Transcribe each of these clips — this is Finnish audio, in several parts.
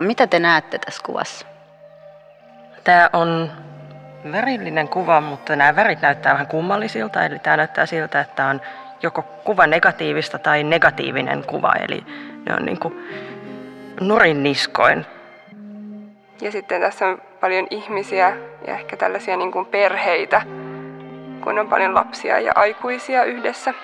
Mitä te näette tässä kuvassa? Tämä on värillinen kuva, mutta nämä värit näyttää vähän kummallisilta. Eli tämä näyttää siltä, että on joko kuva negatiivista tai negatiivinen kuva. Eli ne on niin kuin nurin niskoin. Ja sitten tässä on paljon ihmisiä ja ehkä tällaisia niin kuin perheitä, kun on paljon lapsia ja aikuisia yhdessä.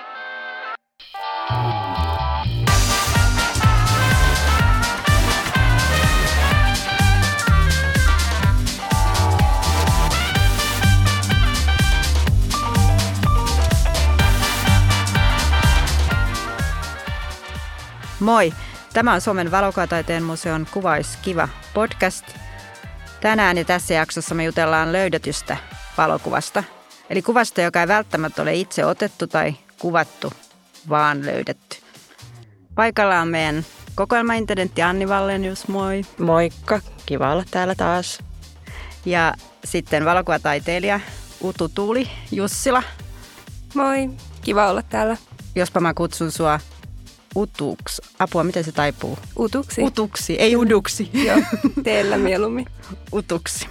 Moi! Tämä on Suomen valokuvataiteen museon Kuvaiskiva podcast. Tänään ja tässä jaksossa me jutellaan löydötystä valokuvasta. Eli kuvasta, joka ei välttämättä ole itse otettu tai kuvattu, vaan löydetty. Paikalla on meidän kokoelmaintendentti Anni Vallenius, moi. Moikka, kiva olla täällä taas. Ja sitten valokuvataiteilija Utu Tuuli Jussila. Moi, kiva olla täällä. Jospa mä kutsun sua utuksi. Apua, miten se taipuu? Utuksi. Utuksi, ei uduksi. Joo, teillä mieluummin. utuksi.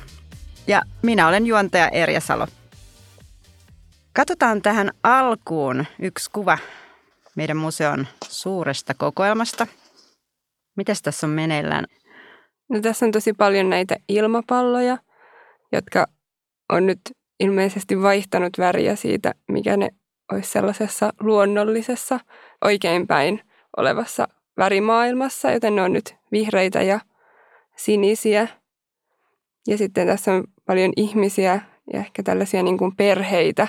Ja minä olen juontaja Erja Salo. Katsotaan tähän alkuun yksi kuva meidän museon suuresta kokoelmasta. Mitäs tässä on meneillään? No, tässä on tosi paljon näitä ilmapalloja, jotka on nyt ilmeisesti vaihtanut väriä siitä, mikä ne olisi sellaisessa luonnollisessa oikeinpäin olevassa värimaailmassa, joten ne on nyt vihreitä ja sinisiä. Ja sitten tässä on paljon ihmisiä ja ehkä tällaisia niin kuin perheitä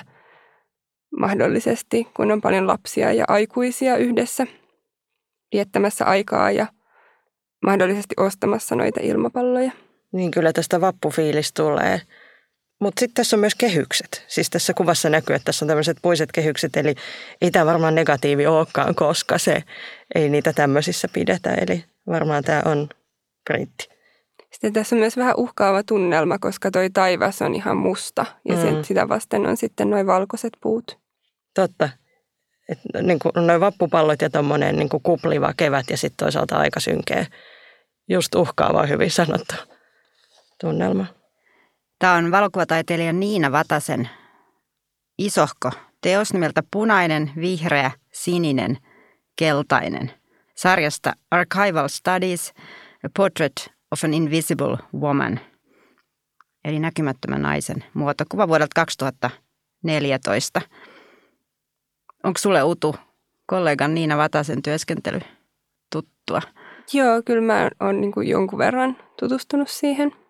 mahdollisesti, kun on paljon lapsia ja aikuisia yhdessä viettämässä aikaa ja mahdollisesti ostamassa noita ilmapalloja. Niin kyllä tästä vappufiilis tulee. Mutta sitten tässä on myös kehykset. Siis tässä kuvassa näkyy, että tässä on tämmöiset puiset kehykset, eli ei tämä varmaan negatiivi olekaan, koska se ei niitä tämmöisissä pidetä. Eli varmaan tämä on printti. Sitten tässä on myös vähän uhkaava tunnelma, koska toi taivas on ihan musta ja mm. sitä vasten on sitten noin valkoiset puut. Totta. Et niin kuin noin vappupallot ja tuommoinen niin kupliva kevät ja sitten toisaalta aika synkeä. Just uhkaava hyvin sanottu tunnelma. Tämä on valokuvataiteilija Niina Vatasen isohko teos nimeltä Punainen, vihreä, sininen, keltainen. Sarjasta Archival Studies, A Portrait of an Invisible Woman. Eli näkymättömän naisen muotokuva vuodelta 2014. Onko sulle Utu kollegan Niina Vatasen työskentely tuttua? Joo, kyllä mä oon niin jonkun verran tutustunut siihen –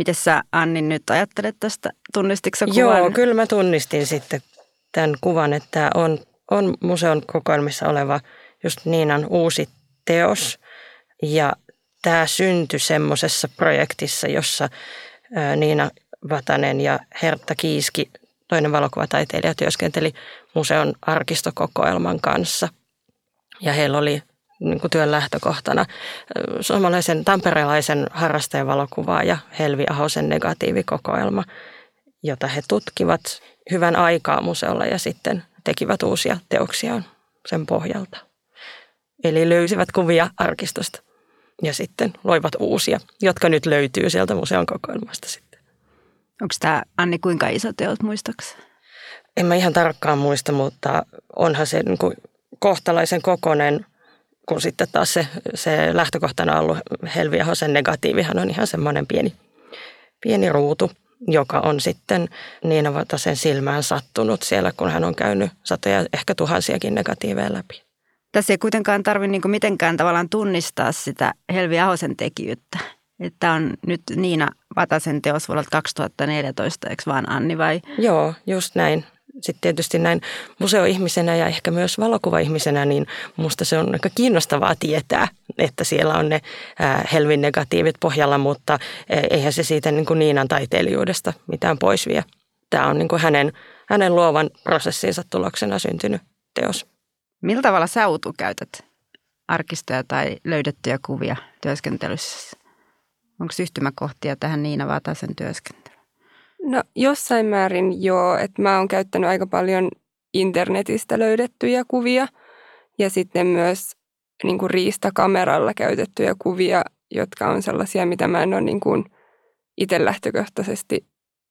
Miten sä Anni nyt ajattelet tästä? Tunnistitko kuvan? Joo, kyllä mä tunnistin sitten tämän kuvan, että tämä on, on museon kokoelmissa oleva just Niinan uusi teos. Ja tämä syntyi semmoisessa projektissa, jossa Niina Vatanen ja Hertta Kiiski, toinen valokuvataiteilija, työskenteli museon arkistokokoelman kanssa. Ja heillä oli niin kuin työn lähtökohtana suomalaisen tamperelaisen harrastajan valokuvaaja Helvi Ahosen negatiivikokoelma, jota he tutkivat hyvän aikaa museolla ja sitten tekivät uusia teoksia sen pohjalta. Eli löysivät kuvia arkistosta ja sitten loivat uusia, jotka nyt löytyy sieltä museon kokoelmasta sitten. Onko tämä Anni kuinka iso teos muistaakseni? En mä ihan tarkkaan muista, mutta onhan se niin kuin kohtalaisen kokonen kun sitten taas se, se lähtökohtana ollut Helvi Ahosen negatiivihan on ihan semmoinen pieni, pieni ruutu, joka on sitten Niina Vatasen silmään sattunut siellä, kun hän on käynyt satoja, ehkä tuhansiakin negatiiveja läpi. Tässä ei kuitenkaan tarvitse niin mitenkään tavallaan tunnistaa sitä Helvi Ahosen tekijyyttä. Että on nyt Niina Vatasen teos vuodelta 2014, eikö vaan Anni vai? Joo, just näin sitten tietysti näin museoihmisenä ja ehkä myös valokuvaihmisenä, niin minusta se on aika kiinnostavaa tietää, että siellä on ne helvin negatiivit pohjalla, mutta eihän se siitä niin kuin Niinan taiteilijuudesta mitään pois vie. Tämä on niin kuin hänen, hänen luovan prosessinsa tuloksena syntynyt teos. Millä tavalla sä käytät arkistoja tai löydettyjä kuvia työskentelyssä? Onko yhtymäkohtia tähän Niina Vatasen työskentelyyn? No jossain määrin joo, että mä oon käyttänyt aika paljon internetistä löydettyjä kuvia ja sitten myös niin kuin riistakameralla käytettyjä kuvia jotka on sellaisia, mitä mä en ole niin kuin itse lähtökohtaisesti,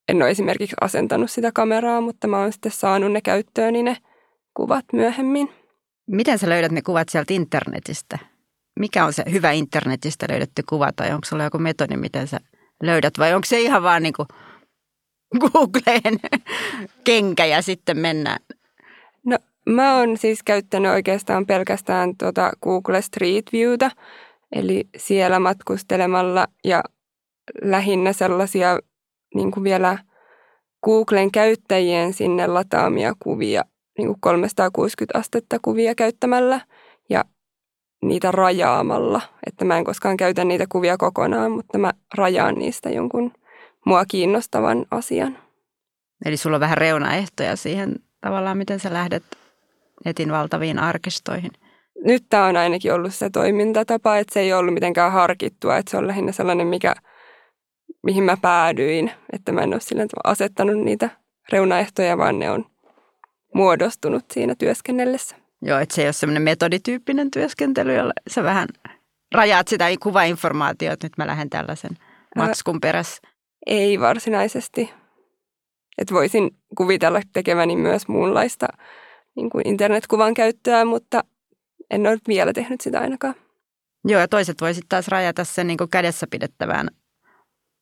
en ole esimerkiksi asentanut sitä kameraa, mutta mä oon sitten saanut ne käyttööni ne kuvat myöhemmin. Miten sä löydät ne kuvat sieltä internetistä? Mikä on se hyvä internetistä löydetty kuva tai onko sulla joku metodi, miten sä löydät vai onko se ihan vaan niin kuin Googleen kenkä ja sitten mennään? No mä oon siis käyttänyt oikeastaan pelkästään tuota Google Street Viewtä, eli siellä matkustelemalla ja lähinnä sellaisia niin kuin vielä Googlen käyttäjien sinne lataamia kuvia, niin kuin 360 astetta kuvia käyttämällä ja niitä rajaamalla. Että mä en koskaan käytä niitä kuvia kokonaan, mutta mä rajaan niistä jonkun mua kiinnostavan asian. Eli sulla on vähän reunaehtoja siihen tavallaan, miten sä lähdet netin valtaviin arkistoihin. Nyt tämä on ainakin ollut se toimintatapa, että se ei ollut mitenkään harkittua, että se on lähinnä sellainen, mikä, mihin mä päädyin. Että mä en ole sillä asettanut niitä reunaehtoja, vaan ne on muodostunut siinä työskennellessä. Joo, että se ei ole semmoinen metodityyppinen työskentely, jolla sä vähän rajaat sitä kuvainformaatiota, että nyt mä lähden tällaisen matskun perässä. Ei varsinaisesti. Että voisin kuvitella tekeväni myös muunlaista niin kuin internetkuvan käyttöä, mutta en ole vielä tehnyt sitä ainakaan. Joo, ja toiset voisit taas rajata sen niin kuin kädessä pidettävään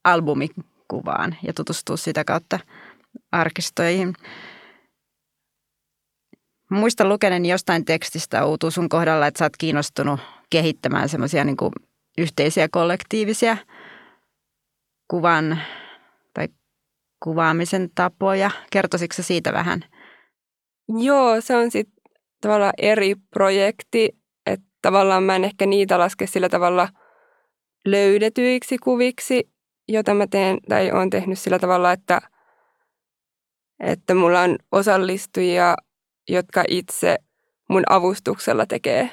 albumikuvaan ja tutustua sitä kautta arkistoihin. Muistan lukeneen jostain tekstistä Uutu sun kohdalla, että sä oot kiinnostunut kehittämään semmoisia niin yhteisiä kollektiivisia kuvan tai kuvaamisen tapoja. Kertoisitko siitä vähän? Joo, se on sitten tavallaan eri projekti, että tavallaan mä en ehkä niitä laske sillä tavalla löydetyiksi kuviksi, jota mä teen tai olen tehnyt sillä tavalla, että, että mulla on osallistujia, jotka itse mun avustuksella tekee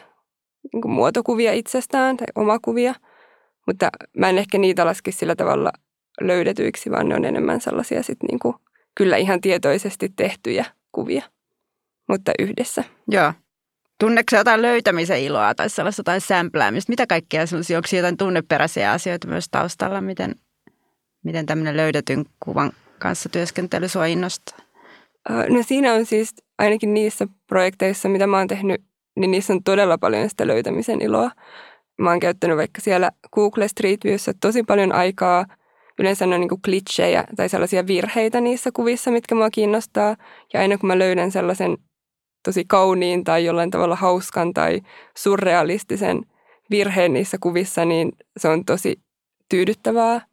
niin muotokuvia itsestään tai omakuvia, mutta mä en ehkä niitä laske sillä tavalla löydetyiksi, vaan ne on enemmän sellaisia sit niin kuin kyllä ihan tietoisesti tehtyjä kuvia mutta yhdessä. Joo. Tunneeko jotain löytämisen iloa tai sellaista jotain sämpläämistä? Mitä kaikkea sellaisia, onko jotain tunneperäisiä asioita myös taustalla? Miten, miten tämmöinen löydetyn kuvan kanssa työskentely sua innostaa? No siinä on siis ainakin niissä projekteissa, mitä mä oon tehnyt, niin niissä on todella paljon sitä löytämisen iloa. Mä oon käyttänyt vaikka siellä Google Street Viewssä tosi paljon aikaa. Yleensä ne on niin klitsejä tai sellaisia virheitä niissä kuvissa, mitkä mua kiinnostaa. Ja aina kun mä löydän sellaisen tosi kauniin tai jollain tavalla hauskan tai surrealistisen virheen niissä kuvissa, niin se on tosi tyydyttävää,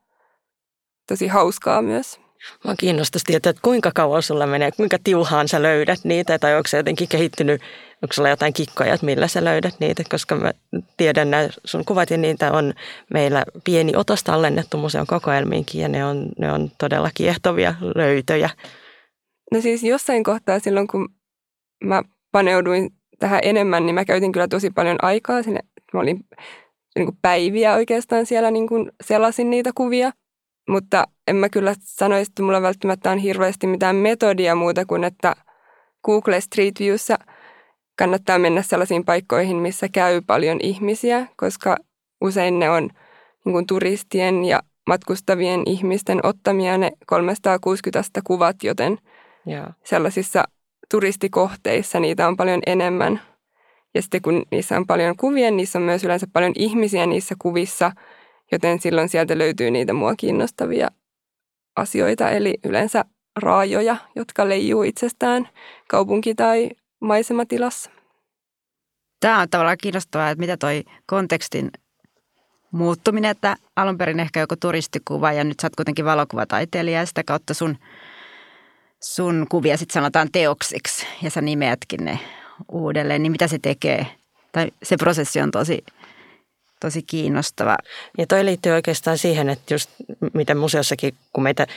tosi hauskaa myös. Mä kiinnostaisi tietää, että kuinka kauan sulla menee, kuinka tiuhaan sä löydät niitä, tai onko se jotenkin kehittynyt, onko sulla jotain kikkoja, että millä sä löydät niitä, koska mä tiedän nämä sun kuvat ja niitä on meillä pieni otos tallennettu museon kokoelmiinkin ja ne on, ne on todella kiehtovia löytöjä. No siis jossain kohtaa silloin, kun mä paneuduin tähän enemmän, niin mä käytin kyllä tosi paljon aikaa sinne. Mä olin niin kuin päiviä oikeastaan siellä niin kuin selasin niitä kuvia. Mutta en mä kyllä sanoisi, että mulla välttämättä on hirveästi mitään metodia muuta kuin, että Google Street Viewssä kannattaa mennä sellaisiin paikkoihin, missä käy paljon ihmisiä, koska usein ne on niin kuin turistien ja matkustavien ihmisten ottamia ne 360 kuvat, joten yeah. sellaisissa turistikohteissa niitä on paljon enemmän. Ja sitten kun niissä on paljon kuvia, niissä on myös yleensä paljon ihmisiä niissä kuvissa, joten silloin sieltä löytyy niitä mua kiinnostavia asioita, eli yleensä raajoja, jotka leijuu itsestään kaupunki- tai maisematilassa. Tämä on tavallaan kiinnostavaa, että mitä toi kontekstin muuttuminen, että alun perin ehkä joku turistikuva ja nyt sä oot kuitenkin valokuvataiteilija ja sitä kautta sun – sun kuvia sitten sanotaan teoksiksi ja sä nimeätkin ne uudelleen, niin mitä se tekee? Tai se prosessi on tosi, tosi kiinnostava. Ja toi liittyy oikeastaan siihen, että just mitä museossakin, kun meitä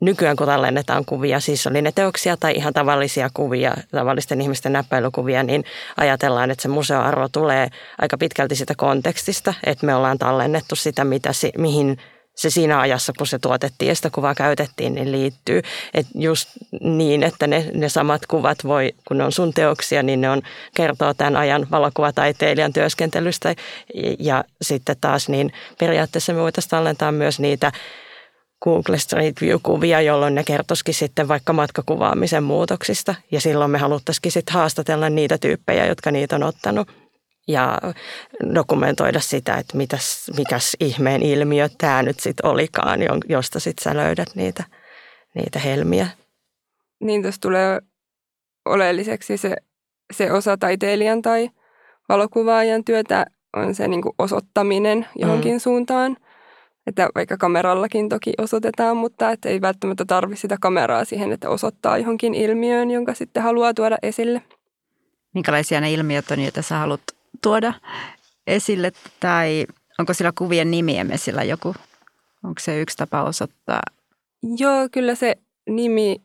nykyään kun tallennetaan kuvia, siis oli ne teoksia tai ihan tavallisia kuvia, tavallisten ihmisten näppäilykuvia, niin ajatellaan, että se museoarvo tulee aika pitkälti sitä kontekstista, että me ollaan tallennettu sitä, mitä, mihin se siinä ajassa, kun se tuotettiin ja sitä kuvaa käytettiin, niin liittyy. Et just niin, että ne, ne samat kuvat voi, kun ne on sun teoksia, niin ne on, kertoo tämän ajan valokuvataiteilijan työskentelystä. Ja, sitten taas niin periaatteessa me voitaisiin tallentaa myös niitä Google Street View-kuvia, jolloin ne kertoisikin sitten vaikka matkakuvaamisen muutoksista. Ja silloin me haluttaisiin sitten haastatella niitä tyyppejä, jotka niitä on ottanut ja dokumentoida sitä, että mitäs, mikäs ihmeen ilmiö tämä nyt sitten olikaan, josta sitten sä löydät niitä, niitä helmiä. Niin tuossa tulee oleelliseksi se, se osa taiteilijan tai valokuvaajan työtä on se niin osoittaminen johonkin mm. suuntaan. Että vaikka kamerallakin toki osoitetaan, mutta että ei välttämättä tarvitse sitä kameraa siihen, että osoittaa johonkin ilmiöön, jonka sitten haluaa tuoda esille. Minkälaisia ne ilmiöt on, joita sä haluat tuoda esille? Tai onko sillä kuvien nimiemesillä joku? Onko se yksi tapa osoittaa? Joo, kyllä se nimi,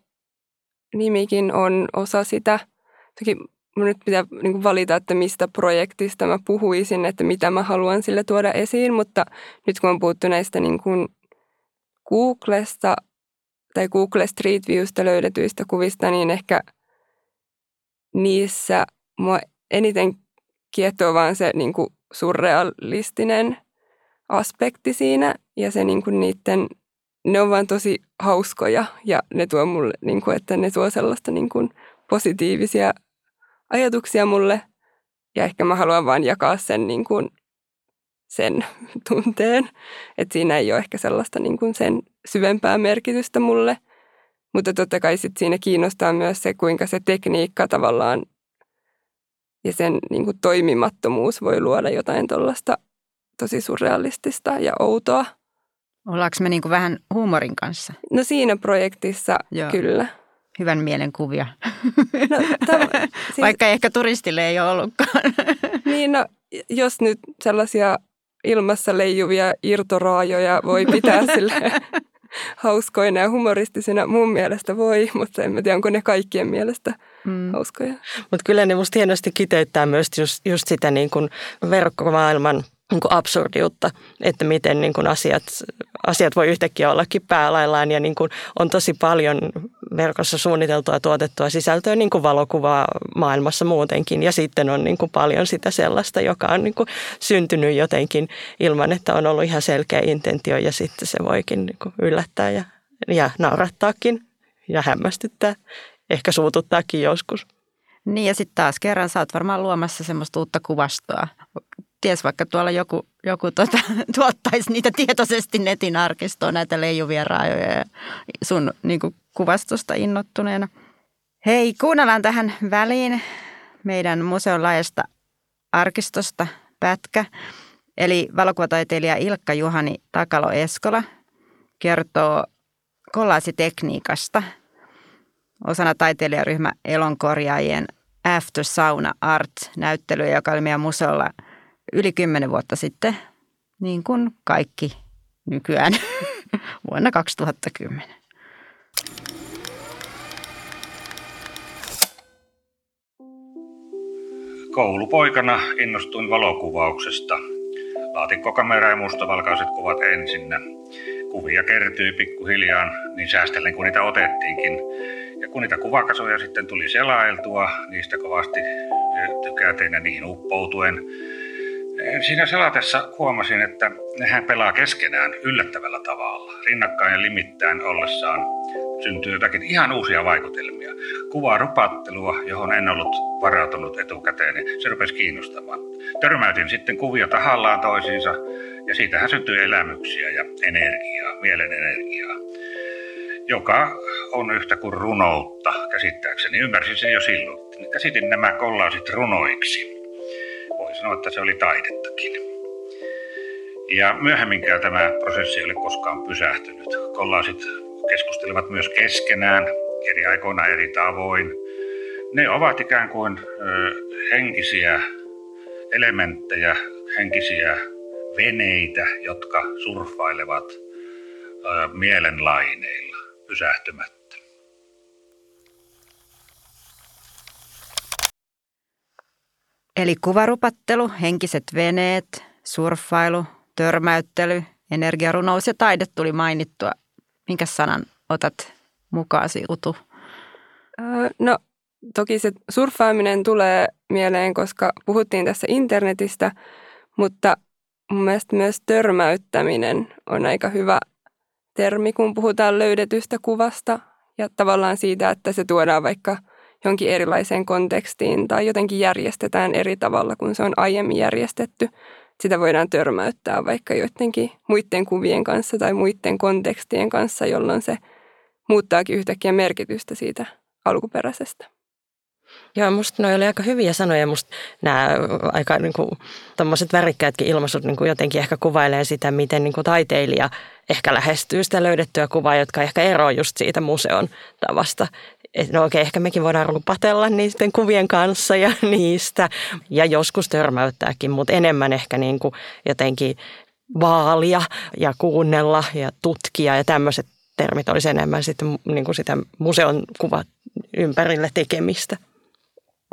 nimikin on osa sitä. Toki mun nyt pitää niin valita, että mistä projektista mä puhuisin, että mitä mä haluan sille tuoda esiin, mutta nyt kun on puhuttu näistä niin kuin Googlesta tai Google Street Viewstä löydetyistä kuvista, niin ehkä niissä mua eniten kiehtoo vaan se niin kuin surrealistinen aspekti siinä ja se niin kuin niiden, ne on vaan tosi hauskoja ja ne tuo mulle, niin kuin, että ne tuo sellaista niin kuin positiivisia ajatuksia mulle. Ja ehkä mä haluan vaan jakaa sen, niin kuin, sen tunteen, että siinä ei ole ehkä sellaista niin kuin sen syvempää merkitystä mulle, mutta totta kai sit siinä kiinnostaa myös se, kuinka se tekniikka tavallaan ja sen niin kuin toimimattomuus voi luoda jotain tuollaista tosi surrealistista ja outoa. Ollaanko me niin kuin vähän huumorin kanssa? No siinä projektissa Joo. kyllä. Hyvän mielen kuvia. No, täm, siis, Vaikka ehkä turistille ei ole ollutkaan. Niin, no, jos nyt sellaisia ilmassa leijuvia irtoraajoja voi pitää sille hauskoina ja humoristisina, mun mielestä voi, mutta en tiedä, onko ne kaikkien mielestä – mm. hauskoja. Mutta kyllä ne musta hienosti kiteyttää myös just, just sitä niin kuin verkkomaailman niin kuin absurdiutta, että miten niin kuin asiat, asiat voi yhtäkkiä ollakin päälaillaan ja niin kuin on tosi paljon verkossa suunniteltua tuotettua sisältöä niin kuin valokuvaa maailmassa muutenkin ja sitten on niin kuin paljon sitä sellaista, joka on niin kuin syntynyt jotenkin ilman, että on ollut ihan selkeä intentio ja sitten se voikin niin kuin yllättää ja, ja naurattaakin ja hämmästyttää ehkä suututtaakin joskus. Niin ja sitten taas kerran sä oot varmaan luomassa semmoista uutta kuvastoa. Ties vaikka tuolla joku, joku tota, tuottaisi niitä tietoisesti netin arkistoon, näitä leijuvia raajoja ja sun niin kuin, kuvastosta innottuneena. Hei, kuunnellaan tähän väliin meidän museon laajasta arkistosta pätkä. Eli valokuvataiteilija Ilkka Juhani Takalo-Eskola kertoo kollaasitekniikasta – osana taiteilijaryhmä Elonkorjaajien After Sauna Art-näyttely, joka oli meidän museolla yli kymmenen vuotta sitten, niin kuin kaikki nykyään vuonna 2010. Koulupoikana innostuin valokuvauksesta. Laatikkokamera ja mustavalkaiset kuvat ensinnä. Kuvia kertyi pikkuhiljaa niin säästellen kuin niitä otettiinkin. Ja kun niitä kuvakasoja sitten tuli selailtua, niistä kovasti tykäten ja niihin uppoutuen, Siinä selatessa huomasin, että nehän pelaa keskenään yllättävällä tavalla. Rinnakkain ja limittäin ollessaan syntyy jotakin ihan uusia vaikutelmia. Kuvaa rupattelua, johon en ollut varautunut etukäteen, niin se rupesi kiinnostamaan. Törmäytin sitten kuvia tahallaan toisiinsa ja siitähän syntyi elämyksiä ja energiaa, mielen energiaa joka on yhtä kuin runoutta käsittääkseni. Ymmärsin sen jo silloin. Käsitin nämä kollaasit runoiksi. Voi sanoa, että se oli taidettakin. Ja myöhemminkään tämä prosessi ei ole koskaan pysähtynyt. Kollaasit keskustelevat myös keskenään eri aikoina eri tavoin. Ne ovat ikään kuin henkisiä elementtejä, henkisiä veneitä, jotka surffailevat mielenlaineilla pysähtymättä. Eli kuvarupattelu, henkiset veneet, surffailu, törmäyttely energiarunous ja taide tuli mainittua. Minkä sanan otat mukaasi, Utu? No toki se surffaaminen tulee mieleen, koska puhuttiin tässä internetistä, mutta mun mielestä myös törmäyttäminen on aika hyvä termi, kun puhutaan löydetystä kuvasta ja tavallaan siitä, että se tuodaan vaikka jonkin erilaiseen kontekstiin tai jotenkin järjestetään eri tavalla kuin se on aiemmin järjestetty. Sitä voidaan törmäyttää vaikka joidenkin muiden kuvien kanssa tai muiden kontekstien kanssa, jolloin se muuttaakin yhtäkkiä merkitystä siitä alkuperäisestä. Joo, musta ne oli aika hyviä sanoja. Musta nämä aika niin kuin, värikkäätkin ilmaisut niin kuin jotenkin ehkä kuvailee sitä, miten niin kuin taiteilija ehkä lähestyy sitä löydettyä kuvaa, jotka ehkä eroaa just siitä museon tavasta. Et no okei, ehkä mekin voidaan rupatella niiden kuvien kanssa ja niistä ja joskus törmäyttääkin, mutta enemmän ehkä niin kuin jotenkin vaalia ja kuunnella ja tutkia ja tämmöiset termit olisi enemmän sitten niin kuin sitä museon kuvat ympärille tekemistä.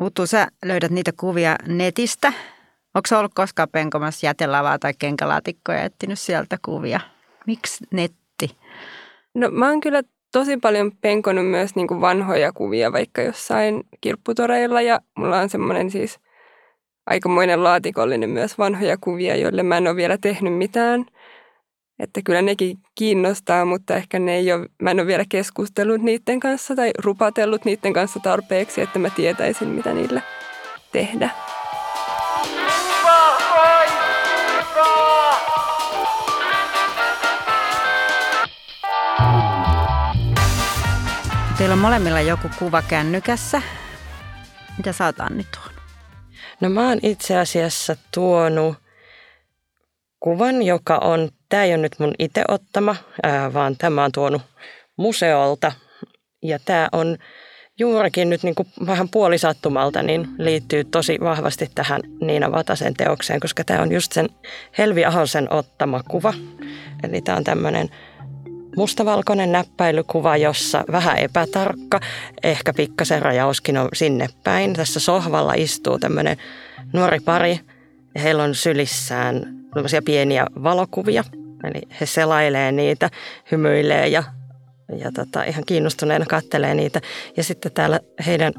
Utu, sä löydät niitä kuvia netistä. Onko se ollut koskaan penkomassa jätelavaa tai kenkälaatikkoja ja etsinyt sieltä kuvia? Miksi netti? No mä oon kyllä tosi paljon penkonut myös niin kuin vanhoja kuvia vaikka jossain kirpputoreilla ja mulla on semmoinen siis aikamoinen laatikollinen myös vanhoja kuvia, joille mä en ole vielä tehnyt mitään – että kyllä nekin kiinnostaa, mutta ehkä ne ei ole, mä en ole vielä keskustellut niiden kanssa tai rupatellut niiden kanssa tarpeeksi, että mä tietäisin, mitä niille tehdä. Teillä on molemmilla joku kuva kännykässä. Mitä sä oot Anni tuonut? No mä oon itse asiassa tuonut kuvan, joka on Tämä ei ole nyt mun itse ottama, vaan tämä on tuonut museolta. Ja tämä on juurikin nyt niin kuin vähän puolisattumalta, niin liittyy tosi vahvasti tähän Niina Vatasen teokseen, koska tämä on just sen Helvi Ahosen ottama kuva. Eli tämä on tämmöinen mustavalkoinen näppäilykuva, jossa vähän epätarkka, ehkä pikkasen rajauskin on sinne päin. Tässä sohvalla istuu tämmöinen nuori pari ja heillä on sylissään pieniä valokuvia – Eli he selailee niitä, hymyilee ja, ja tota, ihan kiinnostuneena kattelee niitä. Ja sitten täällä heidän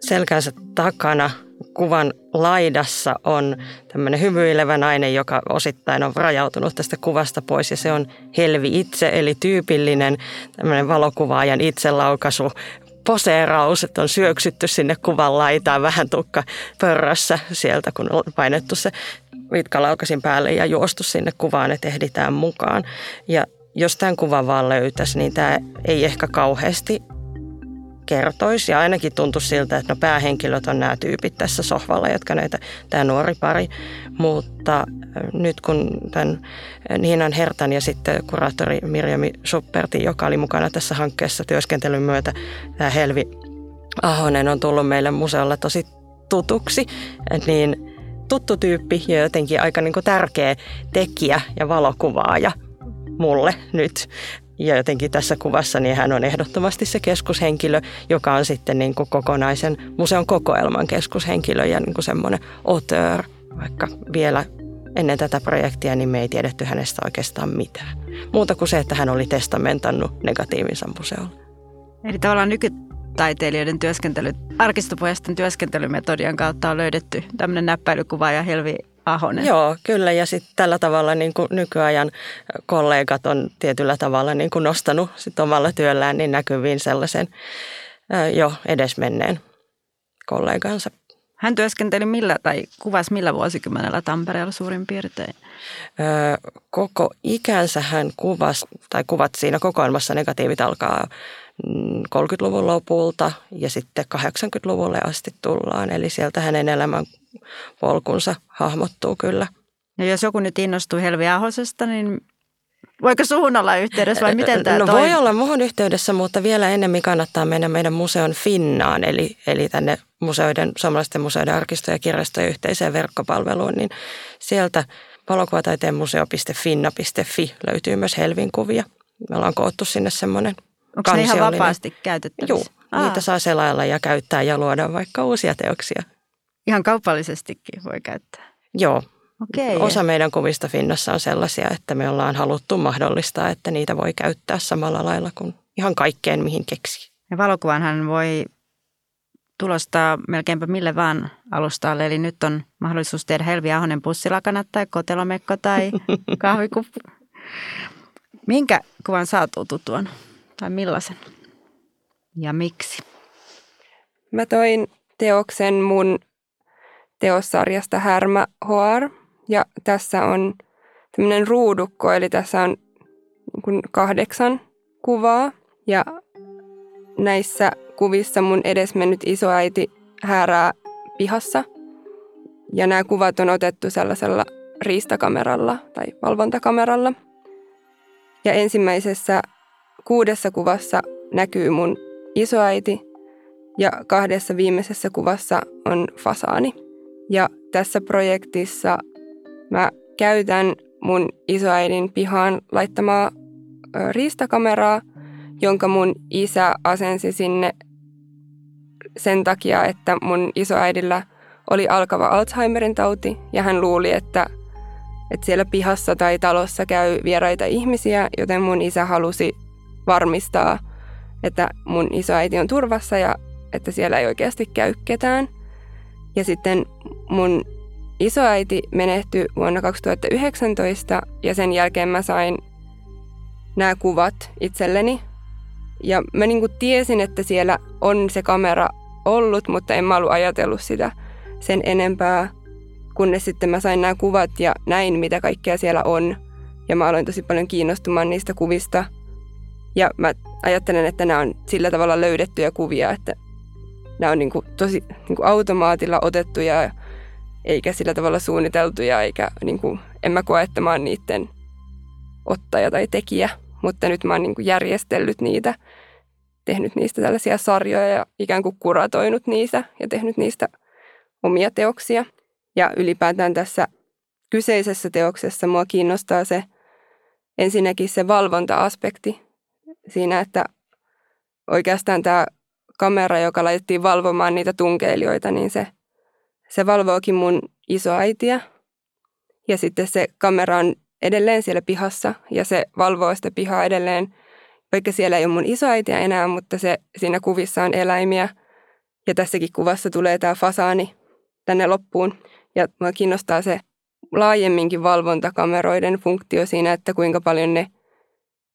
selkänsä takana kuvan laidassa on tämmöinen hymyilevä nainen, joka osittain on rajautunut tästä kuvasta pois. Ja se on Helvi itse, eli tyypillinen tämmöinen valokuvaajan itselaukaisu poseeraus, että on syöksytty sinne kuvan laitaan vähän tukka pörrössä sieltä, kun on painettu se vitkalaukasin päälle ja juostu sinne kuvaan, että ehditään mukaan. Ja jos tämän kuvan vaan löytäisi, niin tämä ei ehkä kauheasti kertoisi. Ja ainakin tuntui siltä, että no päähenkilöt on nämä tyypit tässä sohvalla, jotka näitä, tämä nuori pari. Mutta nyt kun tämän Niinan Hertan ja sitten kuraattori Mirjami Supperti, joka oli mukana tässä hankkeessa työskentelyn myötä, tämä Helvi Ahonen on tullut meille museolle tosi tutuksi, niin tuttu tyyppi ja jotenkin aika niin tärkeä tekijä ja valokuvaaja mulle nyt. Ja jotenkin tässä kuvassa niin hän on ehdottomasti se keskushenkilö, joka on sitten niin kuin kokonaisen museon kokoelman keskushenkilö ja niin kuin semmoinen auteur, vaikka vielä ennen tätä projektia niin me ei tiedetty hänestä oikeastaan mitään. Muuta kuin se, että hän oli testamentannut negatiivinsa museolle. Eli tavallaan nykytaiteilijoiden työskentely, arkistopohjaisten työskentelymetodien kautta on löydetty tämmöinen näppäilykuva ja Helvi Ahonen. Joo, kyllä. Ja sitten tällä tavalla niin kuin nykyajan kollegat on tietyllä tavalla niin kuin nostanut sit omalla työllään niin näkyviin sellaisen jo edesmenneen kollegansa. Hän työskenteli millä tai kuvasi millä vuosikymmenellä Tampereella suurin piirtein? koko ikänsä hän kuvasi, tai kuvat siinä kokoelmassa negatiivit alkaa 30-luvun mm, lopulta ja sitten 80-luvulle asti tullaan. Eli sieltä hänen elämän polkunsa hahmottuu kyllä. Ja jos joku nyt innostuu Helvi Ahosesta, niin voiko suhun olla yhteydessä vai miten tämä No toimii? voi olla muhun yhteydessä, mutta vielä enemmän kannattaa mennä meidän museon Finnaan, eli, eli tänne museoiden, suomalaisten museoiden arkisto- ja kirjastojen yhteiseen verkkopalveluun, niin sieltä valokuvataiteen museo.finna.fi löytyy myös Helvin kuvia. Me ollaan koottu sinne semmoinen Onko ne ihan vapaasti käytettävissä? Joo, Aa. niitä saa selailla ja käyttää ja luoda vaikka uusia teoksia. Ihan kaupallisestikin voi käyttää. Joo, Okei. Osa meidän kuvista Finnassa on sellaisia, että me ollaan haluttu mahdollistaa, että niitä voi käyttää samalla lailla kuin ihan kaikkeen, mihin keksi. Ja valokuvanhan voi tulostaa melkeinpä mille vaan alustalle. Eli nyt on mahdollisuus tehdä Helvi Ahonen pussilakanat tai kotelomekko tai kahvikuppi. Minkä kuvan sä oot tutuan? Tai millaisen? Ja miksi? Mä toin teoksen mun teossarjasta Härmä Hoar. Ja tässä on tämmöinen ruudukko, eli tässä on niin kahdeksan kuvaa. Ja näissä kuvissa mun edesmennyt isoäiti häärää pihassa. Ja nämä kuvat on otettu sellaisella riistakameralla tai valvontakameralla. Ja ensimmäisessä kuudessa kuvassa näkyy mun isoäiti ja kahdessa viimeisessä kuvassa on fasaani. Ja tässä projektissa mä käytän mun isoäidin pihaan laittamaa riistakameraa, jonka mun isä asensi sinne sen takia, että mun isoäidillä oli alkava Alzheimerin tauti ja hän luuli, että, että siellä pihassa tai talossa käy vieraita ihmisiä, joten mun isä halusi varmistaa, että mun isoäiti on turvassa ja että siellä ei oikeasti käy ketään. Ja sitten mun isoäiti menehtyi vuonna 2019 ja sen jälkeen mä sain nämä kuvat itselleni. Ja mä niin kuin tiesin, että siellä on se kamera ollut, mutta en mä ollut ajatellut sitä sen enempää, kunnes sitten mä sain nämä kuvat ja näin, mitä kaikkea siellä on. Ja mä aloin tosi paljon kiinnostumaan niistä kuvista. Ja mä ajattelen, että nämä on sillä tavalla löydettyjä kuvia, että nämä on niin kuin tosi niin kuin automaatilla otettuja eikä sillä tavalla suunniteltuja, eikä niin kuin, en mä koe, että mä oon niiden ottaja tai tekijä, mutta nyt mä oon niin kuin järjestellyt niitä tehnyt niistä tällaisia sarjoja ja ikään kuin kuratoinut niistä ja tehnyt niistä omia teoksia. Ja ylipäätään tässä kyseisessä teoksessa mua kiinnostaa se ensinnäkin se valvonta-aspekti siinä, että oikeastaan tämä kamera, joka laitettiin valvomaan niitä tunkeilijoita, niin se, se valvookin mun isoäitiä. Ja sitten se kamera on edelleen siellä pihassa ja se valvoo sitä pihaa edelleen vaikka siellä ei ole mun isoäitiä enää, mutta se, siinä kuvissa on eläimiä. Ja tässäkin kuvassa tulee tämä fasaani tänne loppuun. Ja mua kiinnostaa se laajemminkin valvontakameroiden funktio siinä, että kuinka paljon ne,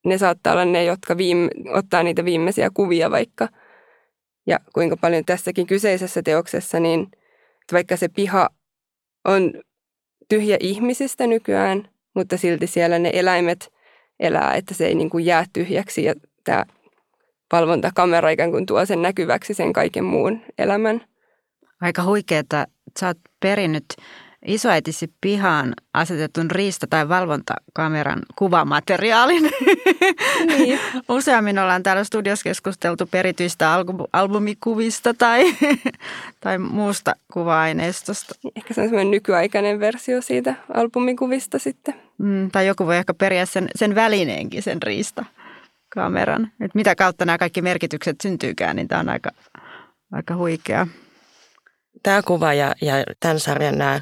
ne saattaa olla ne, jotka viime, ottaa niitä viimeisiä kuvia vaikka. Ja kuinka paljon tässäkin kyseisessä teoksessa, niin vaikka se piha on tyhjä ihmisistä nykyään, mutta silti siellä ne eläimet elää, että se ei niin kuin jää tyhjäksi ja tämä valvontakamera ikään kuin tuo sen näkyväksi sen kaiken muun elämän. Aika huikeaa, että sä oot perinnyt isoäitisi pihaan asetetun riista- tai valvontakameran kuvamateriaalin. Niin. Useammin ollaan täällä studiossa keskusteltu perityistä albumikuvista tai, tai muusta kuva-aineistosta. Ehkä se on semmoinen nykyaikainen versio siitä albumikuvista sitten. Mm, tai joku voi ehkä periä sen, sen välineenkin, sen riistakameran. Et mitä kautta nämä kaikki merkitykset syntyykään, niin tämä on aika, aika huikea. Tämä kuva ja, ja tämän sarjan nämä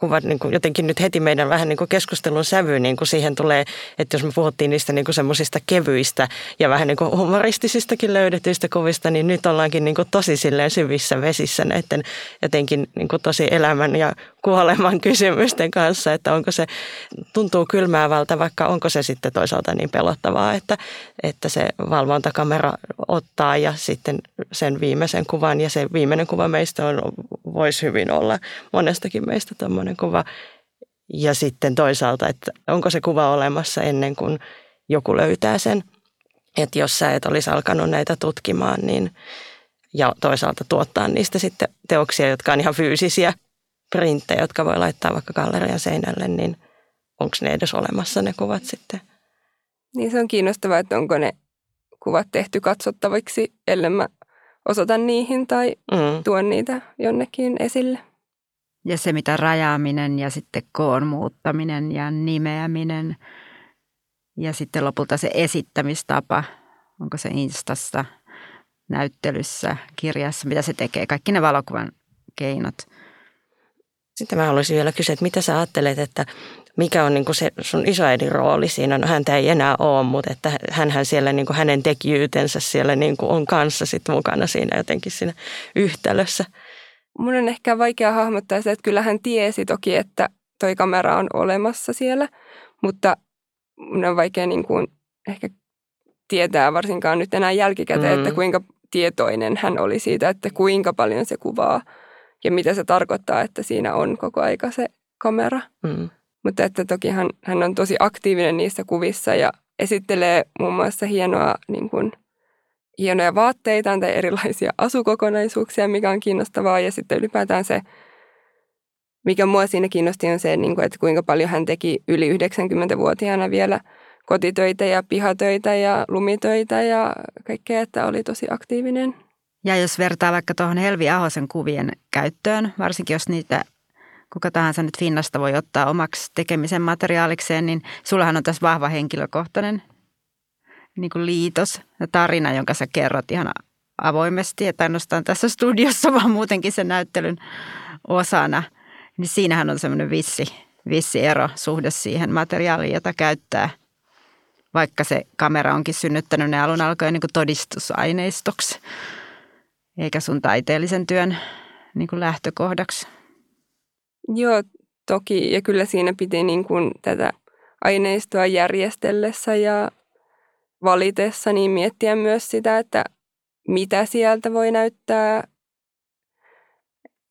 kuvat niin kuin jotenkin nyt heti meidän vähän niin kuin keskustelun sävy niin kuin siihen tulee, että jos me puhuttiin niistä niin semmoisista kevyistä ja vähän niin kuin humoristisistakin löydetyistä kuvista, niin nyt ollaankin niin kuin tosi silleen syvissä vesissä näiden jotenkin niin kuin tosi elämän ja kuoleman kysymysten kanssa, että onko se, tuntuu kylmäävältä, vaikka onko se sitten toisaalta niin pelottavaa, että, että se valvontakamera ottaa ja sitten sen viimeisen kuvan ja se viimeinen kuva meistä on, voisi hyvin olla monestakin meistä tuommoinen kuva. Ja sitten toisaalta, että onko se kuva olemassa ennen kuin joku löytää sen. Että jos sä et olisi alkanut näitä tutkimaan, niin ja toisaalta tuottaa niistä sitten teoksia, jotka on ihan fyysisiä, printtejä, jotka voi laittaa vaikka gallerian seinälle, niin onko ne edes olemassa ne kuvat sitten? Niin se on kiinnostavaa, että onko ne kuvat tehty katsottaviksi, ellei mä osoitan niihin tai mm. tuon niitä jonnekin esille. Ja se, mitä rajaaminen ja sitten koon muuttaminen ja nimeäminen ja sitten lopulta se esittämistapa, onko se Instassa, näyttelyssä, kirjassa, mitä se tekee, kaikki ne valokuvan keinot – Sitten mä haluaisin vielä kysyä, että mitä sä ajattelet, että mikä on niin kuin se sun isoäidin rooli siinä? No häntä ei enää ole, mutta että hänhän siellä niin kuin hänen tekijyytensä siellä niin kuin on kanssa sit mukana siinä jotenkin siinä yhtälössä. Mun on ehkä vaikea hahmottaa se, että kyllä hän tiesi toki, että toi kamera on olemassa siellä, mutta mun on vaikea niin kuin ehkä tietää varsinkaan nyt enää jälkikäteen, mm. että kuinka tietoinen hän oli siitä, että kuinka paljon se kuvaa ja mitä se tarkoittaa, että siinä on koko aika se kamera. Mm. Mutta että toki hän, hän on tosi aktiivinen niissä kuvissa ja esittelee muun muassa hienoa, niin kuin, hienoja vaatteita tai erilaisia asukokonaisuuksia, mikä on kiinnostavaa. Ja sitten ylipäätään se, mikä mua siinä kiinnosti, on se, niin kuin, että kuinka paljon hän teki yli 90-vuotiaana vielä kotitöitä ja pihatöitä ja lumitöitä ja kaikkea, että oli tosi aktiivinen. Ja jos vertaa vaikka tuohon Helvi Ahosen kuvien käyttöön, varsinkin jos niitä kuka tahansa nyt Finnasta voi ottaa omaksi tekemisen materiaalikseen, niin sullahan on tässä vahva henkilökohtainen niin kuin liitos ja tarina, jonka sä kerrot ihan avoimesti, että ainoastaan tässä studiossa, vaan muutenkin sen näyttelyn osana. Niin siinähän on semmoinen vissi, vissi ero suhde siihen materiaaliin, jota käyttää, vaikka se kamera onkin synnyttänyt ne alun alkaen niin kuin todistusaineistoksi, eikä sun taiteellisen työn niin kuin lähtökohdaksi. Joo, toki. Ja kyllä siinä piti niin kuin tätä aineistoa järjestellessä ja valitessa niin miettiä myös sitä, että mitä sieltä voi näyttää.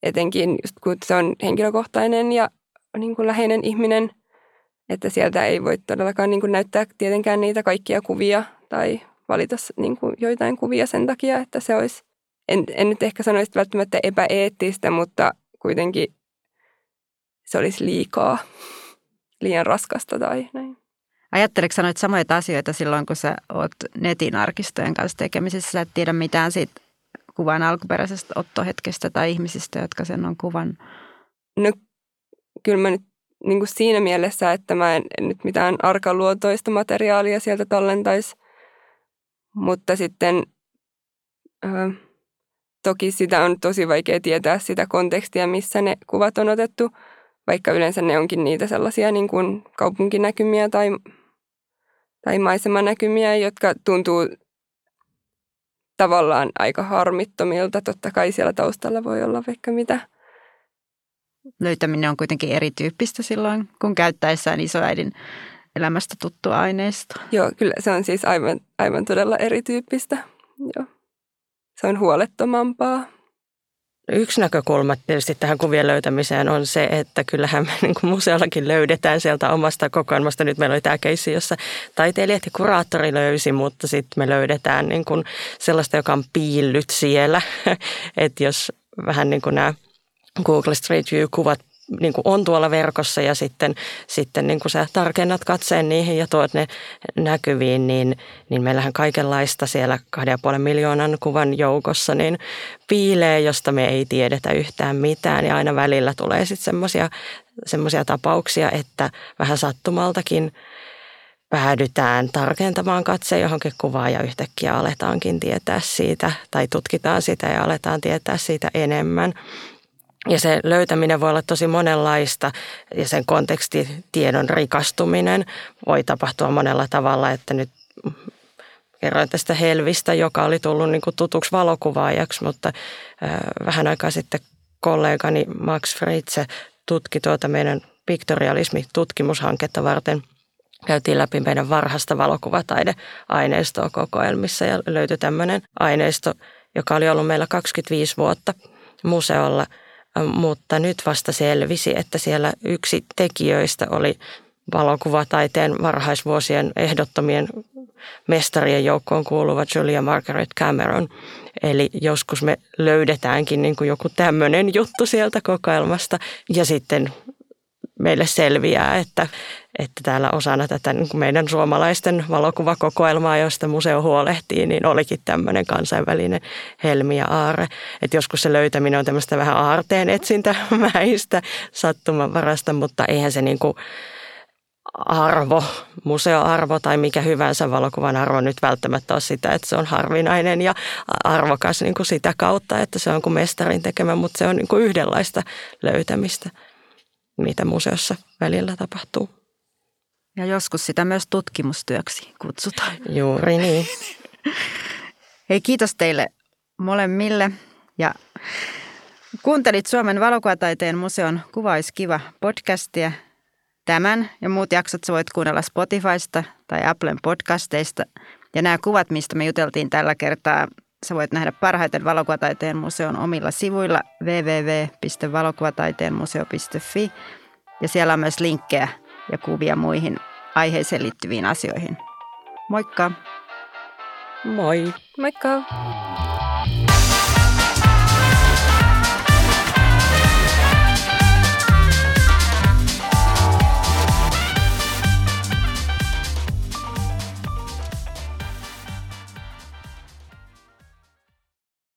Etenkin just kun se on henkilökohtainen ja niin kuin läheinen ihminen, että sieltä ei voi todellakaan niin kuin näyttää tietenkään niitä kaikkia kuvia tai valita niin kuin joitain kuvia sen takia, että se olisi, en, en nyt ehkä sanoisi välttämättä epäeettistä, mutta kuitenkin se olisi liikaa, liian raskasta tai näin. Ajatteliko sanoit samoja asioita silloin, kun sä oot netin arkistojen kanssa tekemisissä? Sä et tiedä mitään siitä kuvan alkuperäisestä ottohetkestä tai ihmisistä, jotka sen on kuvan. No kyllä mä nyt niin kuin siinä mielessä, että mä en, en nyt mitään arkaluotoista materiaalia sieltä tallentaisi, mutta sitten ö, toki sitä on tosi vaikea tietää sitä kontekstia, missä ne kuvat on otettu – vaikka yleensä ne onkin niitä sellaisia niin kuin kaupunkinäkymiä tai, tai maisemanäkymiä, jotka tuntuu tavallaan aika harmittomilta. Totta kai siellä taustalla voi olla vaikka mitä. Löytäminen on kuitenkin erityyppistä silloin, kun käyttäessään isoäidin elämästä tuttua aineistoa. Joo, kyllä se on siis aivan, aivan todella erityyppistä. Joo. Se on huolettomampaa. Yksi näkökulma tietysti tähän kuvien löytämiseen on se, että kyllähän me niin museollakin löydetään sieltä omasta kokoelmasta. Nyt meillä oli tämä keissi, jossa taiteilijat ja kuraattori löysi, mutta sitten me löydetään niin kuin sellaista, joka on piillyt siellä. että jos vähän niin kuin nämä Google Street View-kuvat niin kuin on tuolla verkossa ja sitten, sitten niin kuin sä tarkennat katseen niihin ja tuot ne näkyviin, niin, niin meillähän kaikenlaista siellä kahden ja puolen miljoonan kuvan joukossa niin piilee, josta me ei tiedetä yhtään mitään ja aina välillä tulee sitten semmoisia semmoisia tapauksia, että vähän sattumaltakin päädytään tarkentamaan katse johonkin kuvaan ja yhtäkkiä aletaankin tietää siitä tai tutkitaan sitä ja aletaan tietää siitä enemmän. Ja se löytäminen voi olla tosi monenlaista ja sen kontekstitiedon rikastuminen voi tapahtua monella tavalla, että nyt kerroin tästä Helvistä, joka oli tullut niin kuin tutuksi valokuvaajaksi, mutta vähän aikaa sitten kollegani Max Fritze tutki tuota meidän piktorialismi-tutkimushanketta varten. Käytiin läpi meidän varhasta valokuvataideaineistoa kokoelmissa ja löytyi tämmöinen aineisto, joka oli ollut meillä 25 vuotta museolla – mutta nyt vasta selvisi, että siellä yksi tekijöistä oli valokuvataiteen varhaisvuosien ehdottomien mestarien joukkoon kuuluva Julia Margaret Cameron. Eli joskus me löydetäänkin niin kuin joku tämmöinen juttu sieltä kokoelmasta ja sitten meille selviää, että, että täällä osana tätä niin kuin meidän suomalaisten valokuvakokoelmaa, josta museo huolehtii, niin olikin tämmöinen kansainvälinen helmi ja aare. Että joskus se löytäminen on tämmöistä vähän aarteen etsintämäistä sattumanvarasta, mutta eihän se niin kuin arvo, museoarvo tai mikä hyvänsä valokuvan arvo nyt välttämättä ole sitä, että se on harvinainen ja arvokas niin kuin sitä kautta, että se on kuin mestarin tekemä, mutta se on niin kuin yhdenlaista löytämistä. Mitä museossa välillä tapahtuu. Ja joskus sitä myös tutkimustyöksi kutsutaan. Juuri niin. Hei, kiitos teille molemmille ja kuuntelit Suomen valokuvataiteen museon Kuvaiskiva podcastia. Tämän ja muut jaksot sä voit kuunnella Spotifysta tai Applen podcasteista. Ja nämä kuvat, mistä me juteltiin tällä kertaa, sä voit nähdä parhaiten valokuvataiteen museon omilla sivuilla www.valokuvataiteenmuseo.fi ja siellä on myös linkkejä ja kuvia muihin aiheeseen liittyviin asioihin. Moikka! Moi! Moikka!